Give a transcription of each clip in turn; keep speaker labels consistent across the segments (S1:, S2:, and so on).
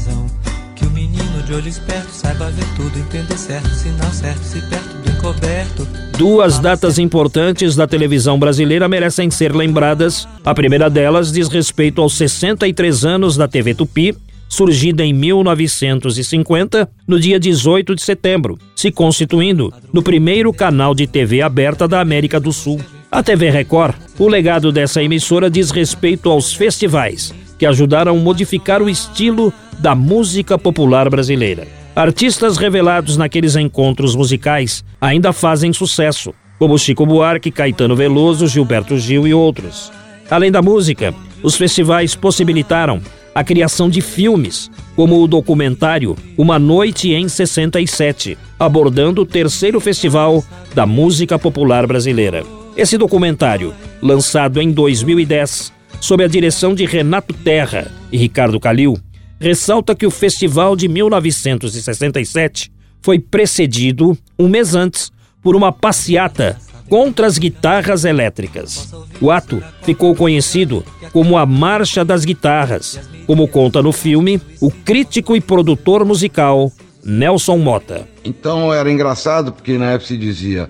S1: Televisão. Que o menino de olho esperto saiba ver tudo, entender certo, sinal certo, se perto do encoberto.
S2: Duas datas importantes da televisão brasileira merecem ser lembradas. A primeira delas diz respeito aos 63 anos da TV Tupi, surgida em 1950, no dia 18 de setembro, se constituindo no primeiro canal de TV aberta da América do Sul. A TV Record, o legado dessa emissora diz respeito aos festivais, que ajudaram a modificar o estilo da música popular brasileira. Artistas revelados naqueles encontros musicais ainda fazem sucesso, como Chico Buarque, Caetano Veloso, Gilberto Gil e outros. Além da música, os festivais possibilitaram a criação de filmes, como o documentário Uma Noite em 67, abordando o terceiro festival da música popular brasileira. Esse documentário, lançado em 2010, sob a direção de Renato Terra e Ricardo Calil, ressalta que o festival de 1967 foi precedido, um mês antes, por uma passeata contra as guitarras elétricas. O ato ficou conhecido como a Marcha das Guitarras, como conta no filme o crítico e produtor musical Nelson Mota.
S3: Então era engraçado porque na época se dizia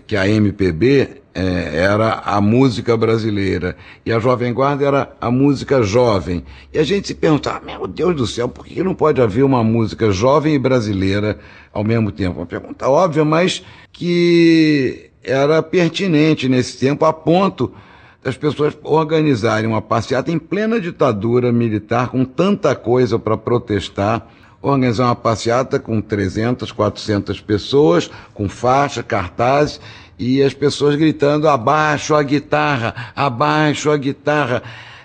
S3: que a MPB é, era a música brasileira e a Jovem Guarda era a música jovem. E a gente se perguntava, meu Deus do céu, por que não pode haver uma música jovem e brasileira ao mesmo tempo? Uma pergunta óbvia, mas que era pertinente nesse tempo, a ponto das pessoas organizarem uma passeata em plena ditadura militar, com tanta coisa para protestar, organizar uma passeata com 300, 400 pessoas, com faixa, cartazes, e as pessoas gritando abaixo a guitarra, abaixo a guitarra.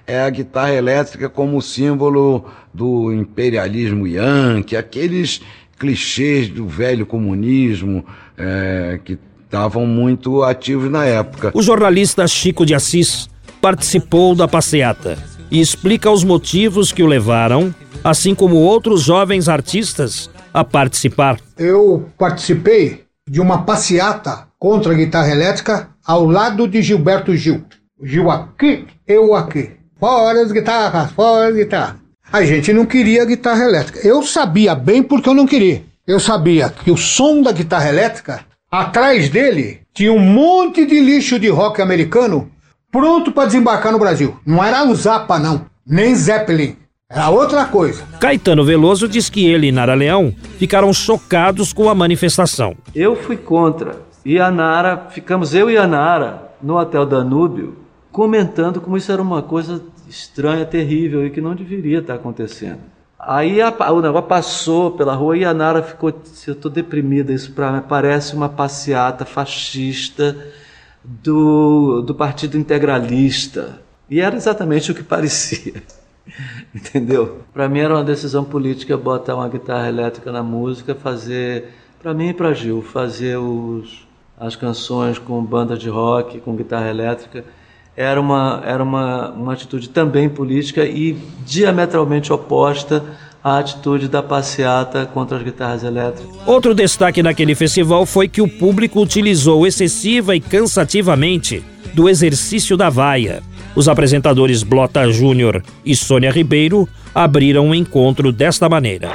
S3: É a guitarra elétrica como símbolo do imperialismo yankee, aqueles clichês do velho comunismo é, que estavam muito ativos na época.
S2: O jornalista Chico de Assis participou da passeata e explica os motivos que o levaram, assim como outros jovens artistas, a participar.
S4: Eu participei de uma passeata contra a guitarra elétrica ao lado de Gilberto Gil. Gil aqui, eu aqui. Fora as guitarras, fora as guitarras. A gente não queria guitarra elétrica. Eu sabia bem porque eu não queria. Eu sabia que o som da guitarra elétrica, atrás dele, tinha um monte de lixo de rock americano pronto para desembarcar no Brasil. Não era o Zappa, não. Nem Zeppelin. Era outra coisa.
S2: Caetano Veloso diz que ele e Nara Leão ficaram chocados com a manifestação.
S5: Eu fui contra e a Nara, ficamos eu e a Nara no Hotel Danúbio comentando como isso era uma coisa estranha, terrível e que não deveria estar acontecendo. Aí a, o negócio passou pela rua e a Nara ficou, eu estou deprimida, isso para mim parece uma passeata fascista do, do Partido Integralista. E era exatamente o que parecia. Entendeu? Para mim era uma decisão política botar uma guitarra elétrica na música, fazer, para mim e para Gil, fazer os as canções com banda de rock, com guitarra elétrica, era uma, era uma, uma atitude também política e diametralmente oposta à atitude da passeata contra as guitarras elétricas.
S2: Outro destaque naquele festival foi que o público utilizou excessiva e cansativamente do exercício da vaia. Os apresentadores Blota Júnior e Sônia Ribeiro abriram o encontro desta maneira.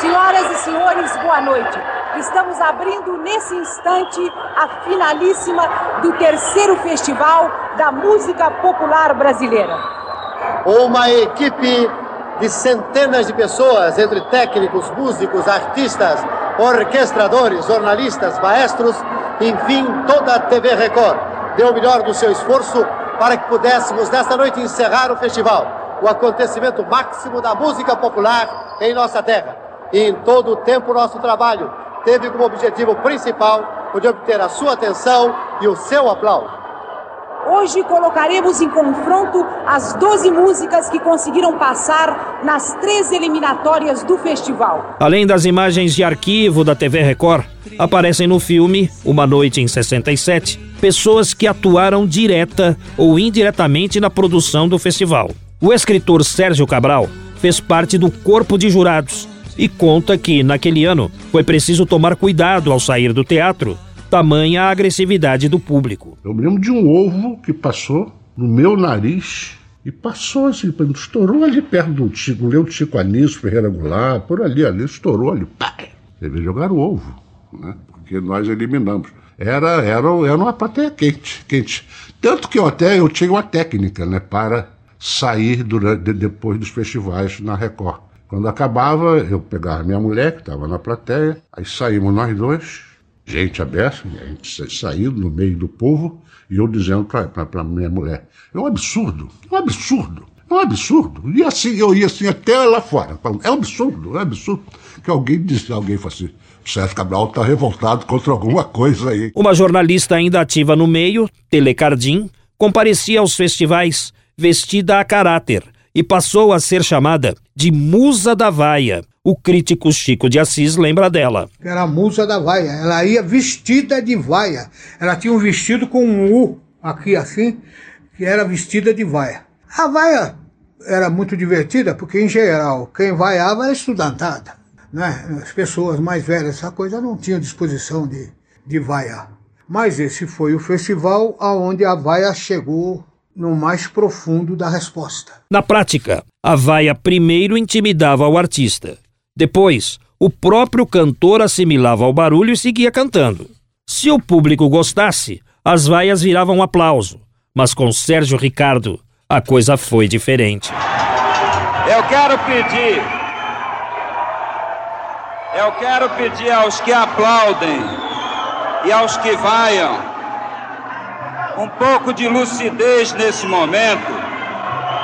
S6: Senhoras e senhores, boa noite. Estamos abrindo nesse instante a finalíssima do terceiro Festival da Música Popular Brasileira.
S7: Uma equipe de centenas de pessoas, entre técnicos, músicos, artistas, orquestradores, jornalistas, maestros, enfim, toda a TV Record deu o melhor do seu esforço para que pudéssemos, nesta noite, encerrar o festival, o acontecimento máximo da música popular em nossa terra. E em todo o tempo, nosso trabalho teve como objetivo principal o de obter a sua atenção e o seu aplauso.
S6: Hoje colocaremos em confronto as 12 músicas que conseguiram passar nas três eliminatórias do festival.
S2: Além das imagens de arquivo da TV Record, aparecem no filme Uma Noite em 67 pessoas que atuaram direta ou indiretamente na produção do festival. O escritor Sérgio Cabral fez parte do corpo de jurados e conta que, naquele ano, foi preciso tomar cuidado ao sair do teatro, tamanha a agressividade do público.
S8: Eu lembro de um ovo que passou no meu nariz e passou assim, estourou ali perto do Tico, leu o Tico Anísio, Ferreira Goulart, por ali, ali, estourou ali, pá! Eles jogaram ovo, né? Porque nós eliminamos. Era, era, era uma plateia quente, quente. Tanto que eu até eu tinha uma técnica, né, para sair durante, depois dos festivais na Record. Quando acabava, eu pegava minha mulher, que estava na plateia, aí saímos nós dois, gente aberta, a gente saiu no meio do povo, e eu dizendo para minha mulher: é um absurdo, é um absurdo, é um absurdo. E assim, eu ia assim até lá fora. É um absurdo, é um absurdo. Que alguém disse, alguém fosse assim, Sérgio Cabral está revoltado contra alguma coisa aí.
S2: Uma jornalista ainda ativa no meio, Telecardim, comparecia aos festivais vestida a caráter e passou a ser chamada de Musa da Vaia. O crítico Chico de Assis lembra dela.
S4: Era a musa da vaia. Ela ia vestida de vaia. Ela tinha um vestido com um U aqui assim, que era vestida de vaia. A vaia era muito divertida, porque em geral quem vaiava era estudantada. Né? As pessoas mais velhas, essa coisa, não tinham disposição de, de vaiar. Mas esse foi o festival aonde a vaia chegou no mais profundo da resposta.
S2: Na prática, a vaia primeiro intimidava o artista. Depois, o próprio cantor assimilava ao barulho e seguia cantando. Se o público gostasse, as vaias viravam aplauso. Mas com Sérgio Ricardo, a coisa foi diferente.
S9: Eu quero pedir. Eu quero pedir aos que aplaudem e aos que vaiam um pouco de lucidez nesse momento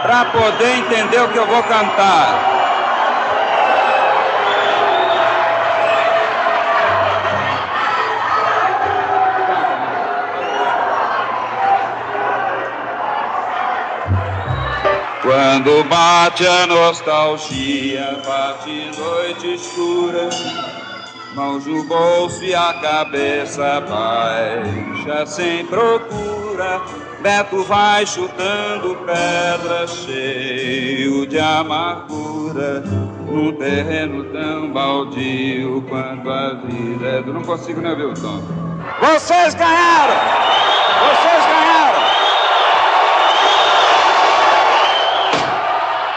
S9: para poder entender o que eu vou cantar. Quando bate a nostalgia, bate noite escura mãos no bolso e a cabeça baixa sem procura. Beto vai chutando pedra cheio de amargura num terreno tão baldio quanto a vida. Eu não consigo nem ouvir o tom. Vocês ganharam! Vocês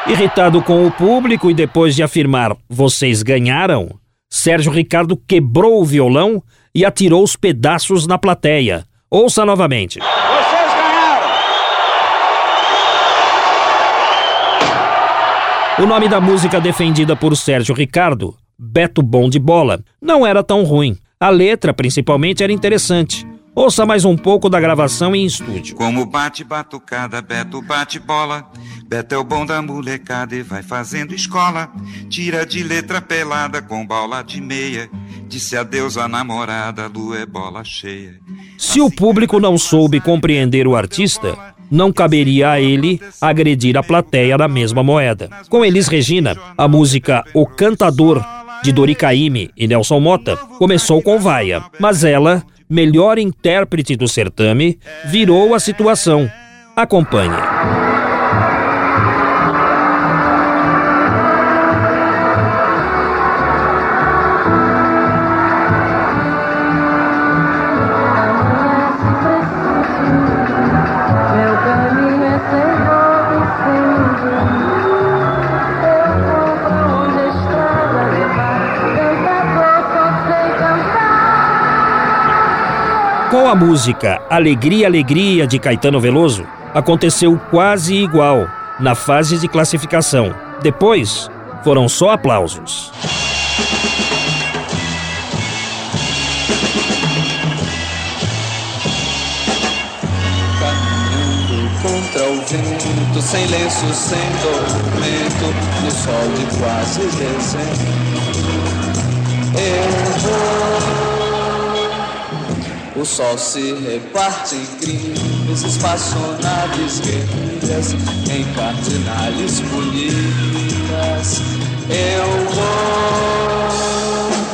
S2: Irritado com o público e depois de afirmar vocês ganharam, Sérgio Ricardo quebrou o violão e atirou os pedaços na plateia. Ouça novamente.
S9: Vocês ganharam!
S2: O nome da música defendida por Sérgio Ricardo, Beto Bom de Bola, não era tão ruim. A letra, principalmente, era interessante. Ouça mais um pouco da gravação em estúdio.
S9: Como bate batucada, Beto bate bola. Beto é o bom da molecada e vai fazendo escola. Tira de letra pelada com bola de meia. Disse adeus à namorada, lua é bola cheia.
S2: Se o público não soube compreender o artista, não caberia a ele agredir a plateia da mesma moeda. Com Elis Regina, a música O Cantador, de Dori Caymmi e Nelson Mota, começou com vaia, mas ela melhor intérprete do certame, virou a situação. Acompanhe. Com a música Alegria, Alegria de Caetano Veloso, aconteceu quase igual na fase de classificação. Depois, foram só aplausos.
S1: Vento, sem lenço, sem tormento, no sol de quase dezembro. Eu vou
S10: O sol se reparte em crimes, espaçonaves guerrilhas, em cardinales. Eu vou.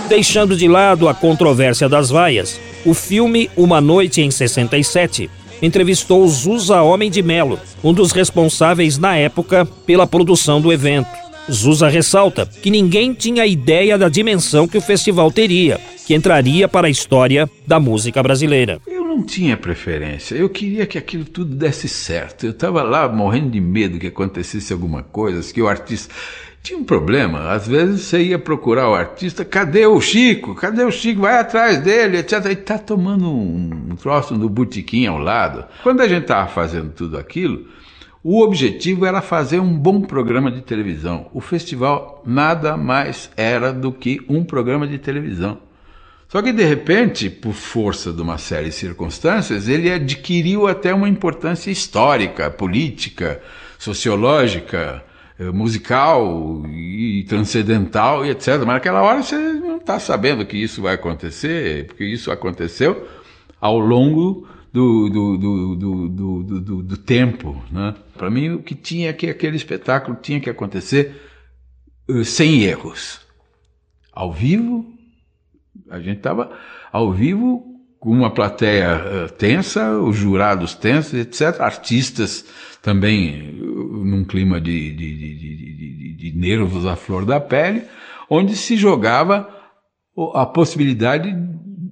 S2: Deixando de lado a controvérsia das vaias, o filme Uma Noite em 67 entrevistou Zusa Homem de Melo, um dos responsáveis na época pela produção do evento. Zusa ressalta que ninguém tinha ideia da dimensão que o festival teria, que entraria para a história da música brasileira.
S11: Eu não tinha preferência, eu queria que aquilo tudo desse certo. Eu estava lá morrendo de medo que acontecesse alguma coisa, que o artista. Tinha um problema, às vezes você ia procurar o artista, cadê o Chico? Cadê o Chico? Vai atrás dele, etc. E tá tomando um troço no botequim ao lado. Quando a gente estava fazendo tudo aquilo, o objetivo era fazer um bom programa de televisão. O festival nada mais era do que um programa de televisão. Só que de repente, por força de uma série de circunstâncias, ele adquiriu até uma importância histórica, política, sociológica, eh, musical e transcendental e etc. Mas naquela hora você não está sabendo que isso vai acontecer, porque isso aconteceu ao longo do, do, do, do, tempo. Né? Para mim, o que tinha que aquele espetáculo tinha que acontecer uh, sem erros. Ao vivo, a gente estava ao vivo com uma plateia uh, tensa, os jurados tensos, etc. Artistas também uh, num clima de, de, de, de, de nervos à flor da pele, onde se jogava a possibilidade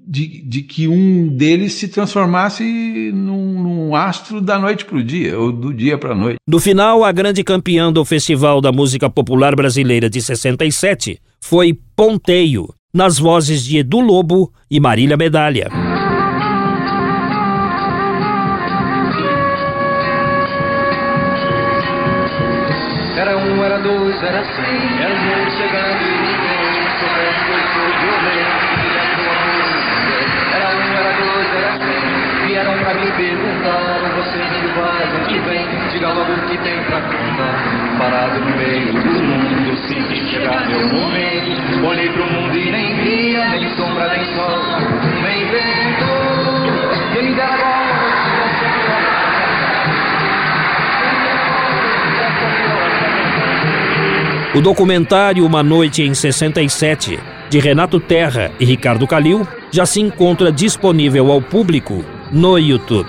S11: de, de, que um deles se transformasse num, num astro da noite para o dia, ou do dia para a noite.
S2: No final, a grande campeã do Festival da Música Popular Brasileira de 67 foi Ponteio, nas vozes de Edu Lobo e Marília Medalha.
S12: Meu momento Olhei pro mundo e nem via Nem sombra, nem sol me dera agora
S2: O documentário Uma Noite em 67, de Renato Terra e Ricardo Calil, já se encontra disponível ao público no YouTube.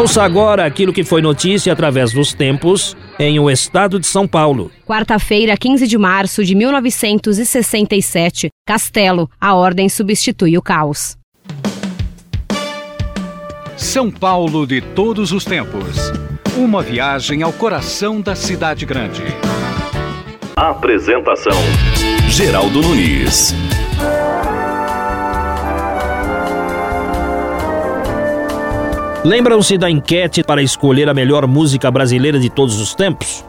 S2: Ouça agora aquilo que foi notícia através dos tempos em o estado de São Paulo.
S13: Quarta-feira, 15 de março de 1967, Castelo, a ordem substitui o caos.
S14: São Paulo de todos os tempos. Uma viagem ao coração da cidade grande.
S15: Apresentação: Geraldo Nunes.
S2: Lembram-se da enquete para escolher a melhor música brasileira de todos os tempos?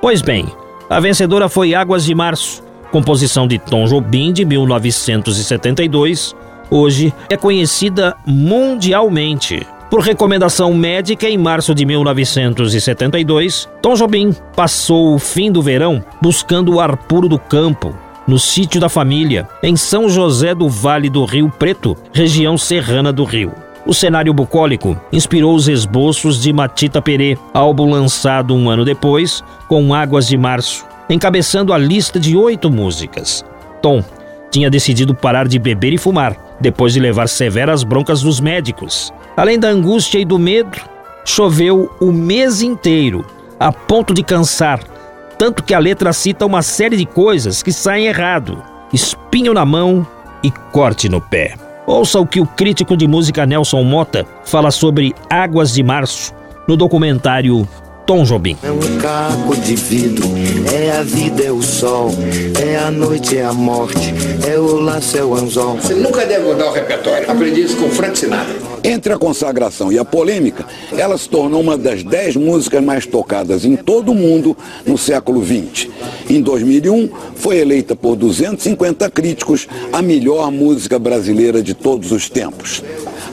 S2: Pois bem, a vencedora foi Águas de Março, composição de Tom Jobim de 1972. Hoje é conhecida mundialmente. Por recomendação médica, em março de 1972, Tom Jobim passou o fim do verão buscando o ar puro do campo, no sítio da família, em São José do Vale do Rio Preto, região serrana do Rio. O cenário bucólico inspirou os esboços de Matita Perê, álbum lançado um ano depois, com Águas de Março, encabeçando a lista de oito músicas. Tom tinha decidido parar de beber e fumar, depois de levar severas broncas dos médicos. Além da angústia e do medo, choveu o mês inteiro, a ponto de cansar, tanto que a letra cita uma série de coisas que saem errado: espinho na mão e corte no pé. Ouça o que o crítico de música Nelson Mota fala sobre Águas de Março no documentário Tom Jobim.
S16: É um caco de vidro, é a vida, é o sol, é a noite, é a morte, é o laço, é o anzol.
S17: Você nunca deve mudar o repertório. Aprendi isso com Frank Sinatra.
S18: Entre a consagração e a polêmica, ela se tornou uma das dez músicas mais tocadas em todo o mundo no século XX. Em 2001, foi eleita por 250 críticos a melhor música brasileira de todos os tempos.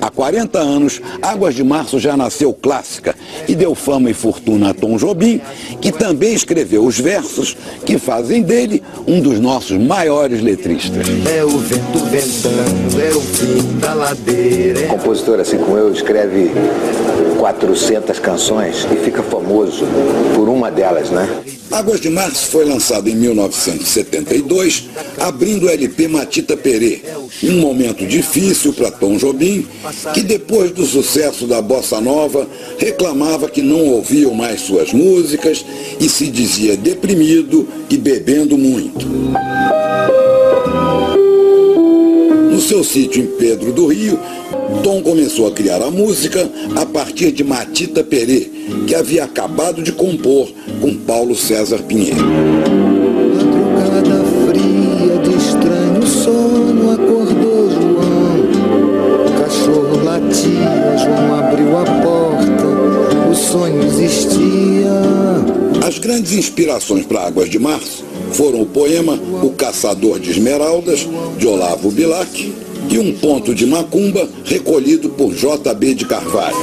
S18: Há 40 anos, Águas de Março já nasceu clássica e deu fama e fortuna a Tom Jobim, que também escreveu os versos que fazem dele um dos nossos maiores letristas.
S16: É o vento ventando, é o fim da ladeira.
S17: Um compositor assim como eu escreve 400 canções e fica famoso por uma delas, né?
S18: Águas de Março foi lançado em 1972, abrindo o LP Matita Perê, um momento difícil para Tom Jobim, que depois do sucesso da bossa nova reclamava que não ouviam mais suas músicas e se dizia deprimido e bebendo muito. No seu sítio em Pedro do Rio, Tom começou a criar a música a partir de Matita Perê, que havia acabado de compor com Paulo César Pinheiro.
S16: Madrugada fria de estranho sono acordou João. O cachorro latia, João abriu a porta, o sonho existia.
S18: As grandes inspirações para Águas de Março foram o poema O Caçador de Esmeraldas, de Olavo Bilac, e um ponto de macumba recolhido por J.B. de Carvalho.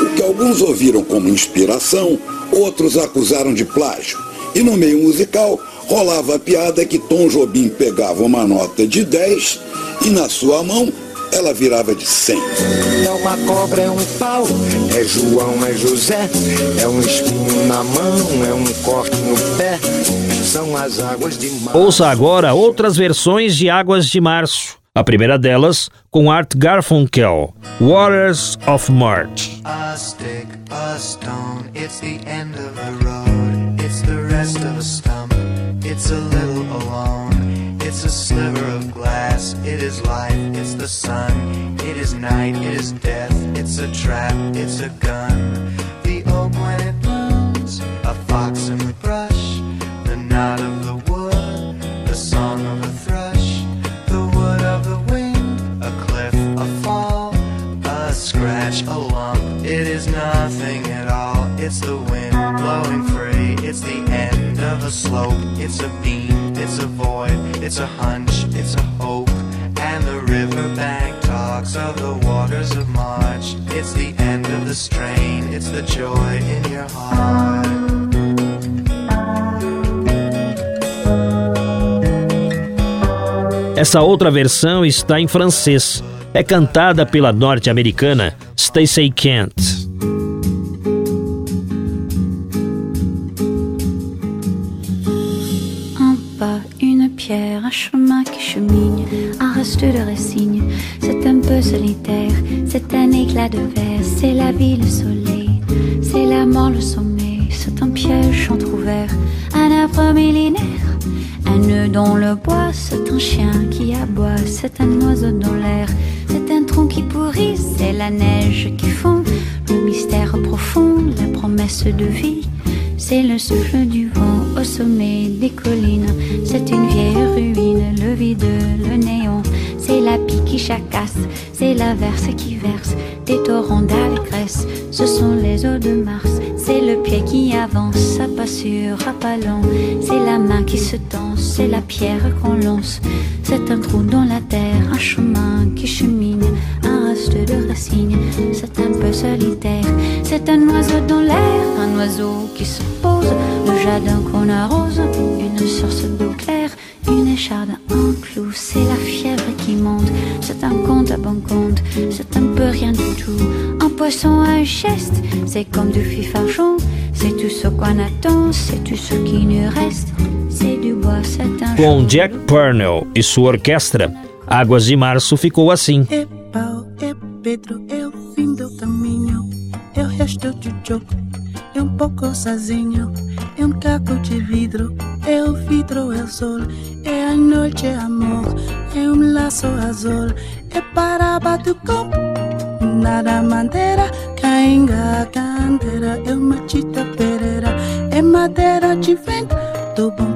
S18: O que alguns ouviram como inspiração, outros acusaram de plágio. E no meio musical rolava a piada que Tom Jobim pegava uma nota de 10 e na sua mão ela virava de 100.
S16: É uma cobra, é um pau, é João, é José, é um espinho na mão, é um corte no pé, são as águas de mar.
S2: Ouça agora outras versões de Águas de Março. A primeira delas com Art Garfunkel, Waters of March.
S19: A stick, a stone, it's the end of the road. It's the rest of a stump, it's a little alone. It's a sliver of glass, it is life, it's the sun. It is night, it is death, it's a trap, it's a gun. The oak when it blooms, a fox in the brush. Knot of the wood, the song of a thrush. The wood of the wind, a cliff, a fall, a scratch, a lump. It is nothing at all. It's the wind blowing free. It's the end of a slope. It's a beam. It's a void. It's a hunch. It's a hope. And the riverbank talks of the waters of March. It's the end of the strain. It's the joy in your heart.
S2: Essa outra versão está em francês. É cantada pela norte-americana Stacey Kent.
S20: Pierre, un chemin qui chemine, un reste de résigne. C'est un peu solitaire, c'est un éclat de verre, c'est la vie, le soleil, c'est la mort, le sommeil, c'est un piège entrouvert, un arbre millénaire. Un nœud dans le bois, c'est un chien qui aboie, c'est un oiseau dans l'air, c'est un tronc qui pourrit, c'est la neige qui fond, le mystère profond, la promesse de vie. C'est le souffle du vent au sommet des collines. C'est une vieille ruine, le vide, le néant. C'est la pie qui chacasse, c'est la verse qui verse des torrents d'allégresse. Ce sont les eaux de Mars, c'est le pied qui avance, à pas sûr, à pas lent. C'est la main qui se tend, c'est la pierre qu'on lance. C'est un trou dans la terre, un chemin qui chemine, un reste de racines. C'est un peu solitaire, c'est un oiseau dans l'air, un oiseau qui se pose, le jardin qu'on arrose, une source d'eau claire, une écharde, un clou, c'est la fièvre qui monte, c'est un compte à bon compte, c'est un peu rien du tout, un poisson à un geste, c'est comme du fifarchon, c'est tout ce qu'on attend, c'est tout ce qui nous reste,
S2: Com Jack Purnell e sua orquestra, Águas de Março ficou assim.
S21: É pau, é Pedro, é o fim do caminho, é o resto de jogo, é um pouco sozinho, é um caco de vidro, é o vidro, é o sol, é a noite, é amor, é um laço azul, é para batucão, nada madeira, cainga, candeira, é uma chita pereira, é madeira de vento, do bom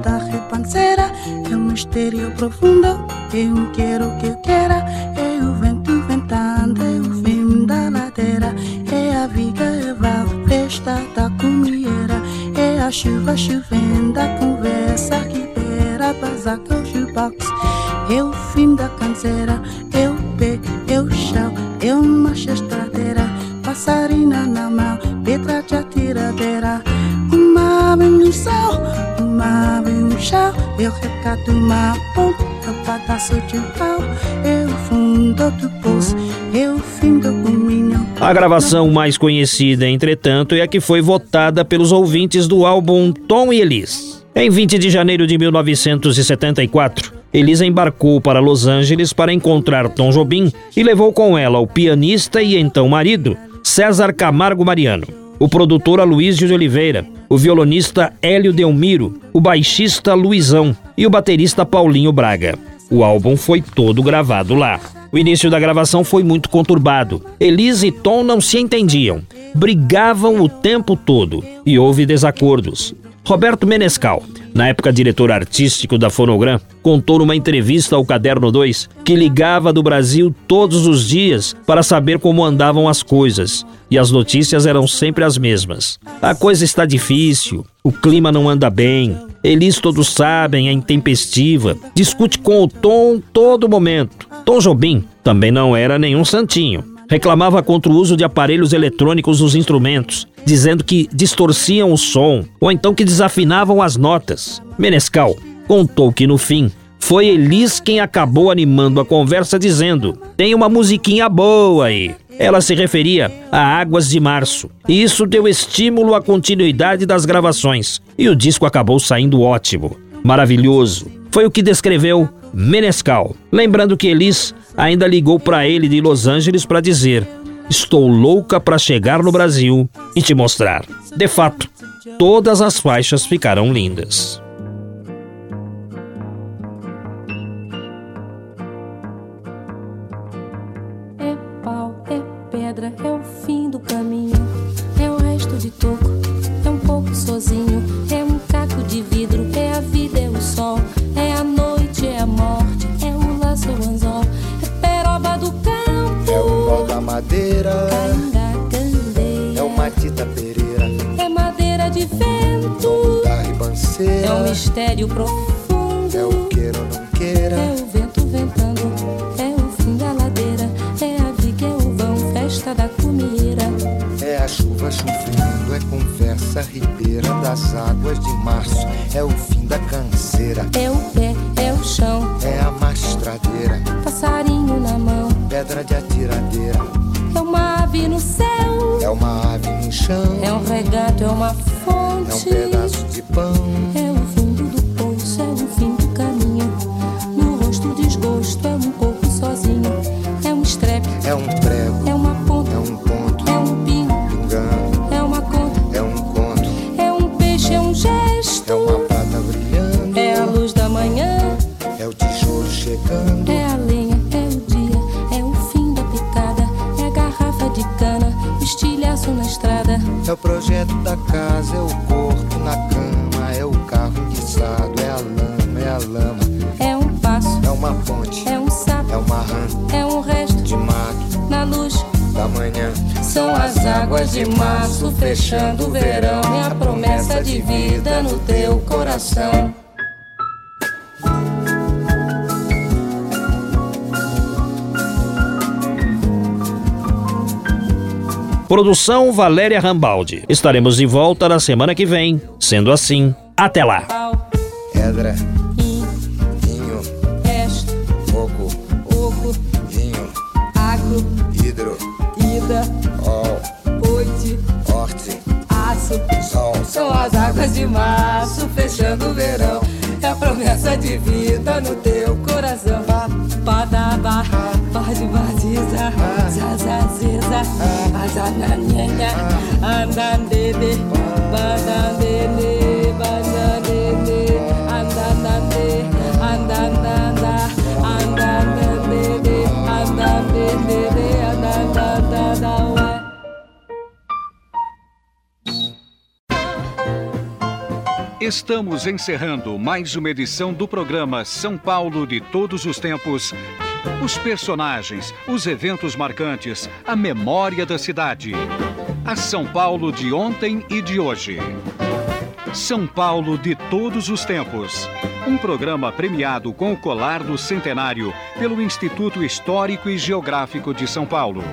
S21: é mistério profundo, é um quero que eu quero, é o vento ventando, é o fim da ladeira, é a vida, é a festa da comieira, é a chuva chovendo, a conversa que beira, o jukebox, é o fim da canseira, é o pé, eu chão, eu marcha estradeira, passarina na mão, pedra de atiradeira. Uma ave eu recato uma ponta, pedaço de pau, eu fundo do poço, eu findo minho.
S2: A gravação mais conhecida, entretanto, é a que foi votada pelos ouvintes do álbum Tom e Elis. Em 20 de janeiro de 1974, Elisa embarcou para Los Angeles para encontrar Tom Jobim e levou com ela o pianista e então marido, César Camargo Mariano, o produtor Aloysio de Oliveira, o violonista Hélio Delmiro, o baixista Luizão e o baterista Paulinho Braga. O álbum foi todo gravado lá. O início da gravação foi muito conturbado. Elisa e Tom não se entendiam, brigavam o tempo todo e houve desacordos. Roberto Menescal, na época diretor artístico da Fonogram, contou numa entrevista ao Caderno 2 que ligava do Brasil todos os dias para saber como andavam as coisas e as notícias eram sempre as mesmas. A coisa está difícil, o clima não anda bem, Elis todos sabem, é intempestiva, discute com o Tom todo momento. Tom Jobim também não era nenhum santinho. Reclamava contra o uso de aparelhos eletrônicos nos instrumentos, dizendo que distorciam o som ou então que desafinavam as notas. Menescal contou que no fim foi Elis quem acabou animando a conversa dizendo: "Tem uma musiquinha boa aí". Ela se referia a Águas de Março. E isso deu estímulo à continuidade das gravações. E o disco acabou saindo ótimo, maravilhoso. Foi o que descreveu Menescal. Lembrando que Elis ainda ligou para ele de Los Angeles para dizer: Estou louca para chegar no Brasil e te mostrar. De fato, todas as faixas ficaram lindas.
S22: É pau, é pedra, é o fim profundo.
S16: é o queira ou não queira,
S22: É o vento ventando, é o fim da ladeira. É a viga, é o vão, festa da comida.
S16: é a chuva chovendo, é conversa ribeira das águas de março, é o fim da canseira,
S22: É o pé, é o chão,
S16: é a mastradeira,
S22: passarinho na mão.
S16: pedra de atiradeira,
S22: É uma ave no céu,
S16: é uma ave no chão,
S22: é um regato, é uma
S16: é um
S22: fonte.
S16: pedaço de pão,
S22: de março fechando o verão. É a promessa de vida no teu coração.
S2: Produção Valéria Rambaldi. Estaremos de volta na semana que vem. Sendo assim, até lá.
S16: Pedra,
S22: de março fechando o verão. É a promessa de vida no teu coração. Padaba, pode baziza, zazaziza, azananhenha, andandede,
S14: Estamos encerrando mais uma edição do programa São Paulo de Todos os Tempos. Os personagens, os eventos marcantes, a memória da cidade. A São Paulo de ontem e de hoje. São Paulo de todos os tempos. Um programa premiado com o colar do centenário pelo Instituto Histórico e Geográfico de São Paulo.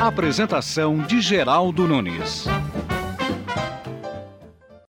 S14: Apresentação de Geraldo Nunes.